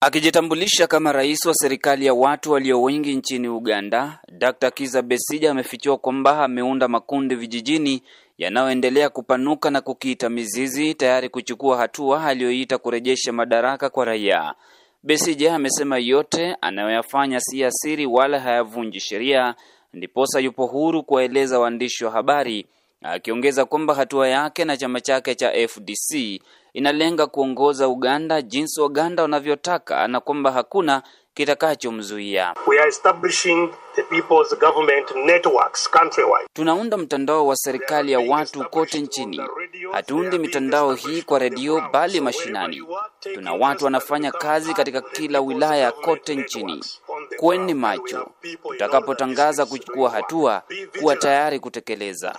Akijitambulisha kama rais wa serikali ya watu walio wengi nchini Uganda, Dr. Kiza Besija amefichua kwamba ameunda makundi vijijini yanayoendelea kupanuka na kukita mizizi tayari kuchukua hatua aliyoita kurejesha madaraka kwa raia. Besija amesema yote anayoyafanya si asiri wala hayavunji sheria, ndiposa yupo huru kuwaeleza waandishi wa habari, akiongeza kwamba hatua yake na chama chake cha FDC inalenga kuongoza Uganda jinsi Waganda wanavyotaka na kwamba hakuna kitakachomzuia. We are establishing the people's government networks countrywide. Tunaunda mtandao wa serikali ya watu kote nchini. Hatuundi mitandao hii kwa redio, bali mashinani. Tuna watu wanafanya kazi katika kila wilaya kote nchini. Kuweni macho, utakapotangaza kuchukua hatua, kuwa tayari kutekeleza.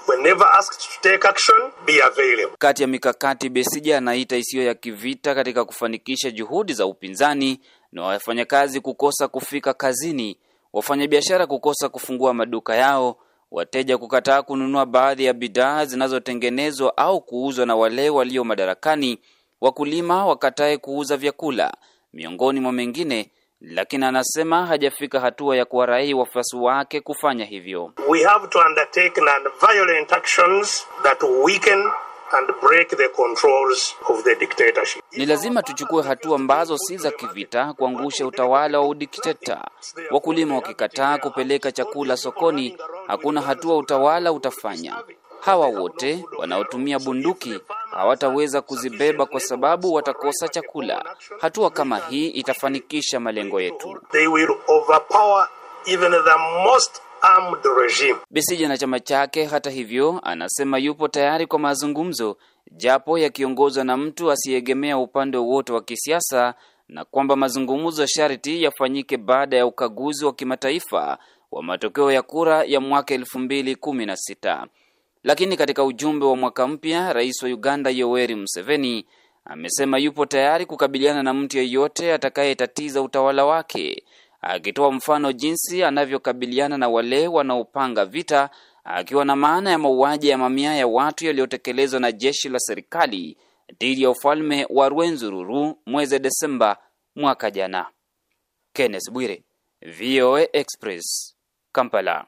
Kati ya mikakati Besija anaita isiyo ya kivita katika kufanikisha juhudi za upinzani na wafanyakazi kukosa kufika kazini, wafanyabiashara kukosa kufungua maduka yao, wateja kukataa kununua baadhi ya bidhaa zinazotengenezwa au kuuzwa na wale walio madarakani, wakulima wakatae kuuza vyakula, miongoni mwa mengine. Lakini anasema hajafika hatua ya kuwarahi wafuasi wake kufanya hivyo. We have to undertake non-violent actions that weaken and break the controls of the dictatorship. Ni lazima tuchukue hatua ambazo si za kivita kuangusha utawala wa udikteta. Wakulima wakikataa kupeleka chakula sokoni, hakuna hatua utawala utafanya. Hawa wote wanaotumia bunduki hawataweza kuzibeba kwa sababu watakosa chakula. Hatua kama hii itafanikisha malengo yetu. Besigye na chama chake, hata hivyo, anasema yupo tayari kwa mazungumzo, japo yakiongozwa na mtu asiyeegemea upande wowote wa kisiasa, na kwamba mazungumzo sharti yafanyike baada ya ukaguzi wa kimataifa wa matokeo ya kura ya mwaka 2016. Lakini katika ujumbe wa mwaka mpya, rais wa Uganda Yoweri Museveni amesema yupo tayari kukabiliana na mtu yeyote atakayetatiza utawala wake, akitoa mfano jinsi anavyokabiliana na wale wanaopanga vita, akiwa na maana ya mauaji ya mamia ya watu yaliyotekelezwa na jeshi la serikali dhidi ya ufalme wa Rwenzururu mwezi Desemba mwaka jana. Kenneth Bwire, VOA Express, Kampala.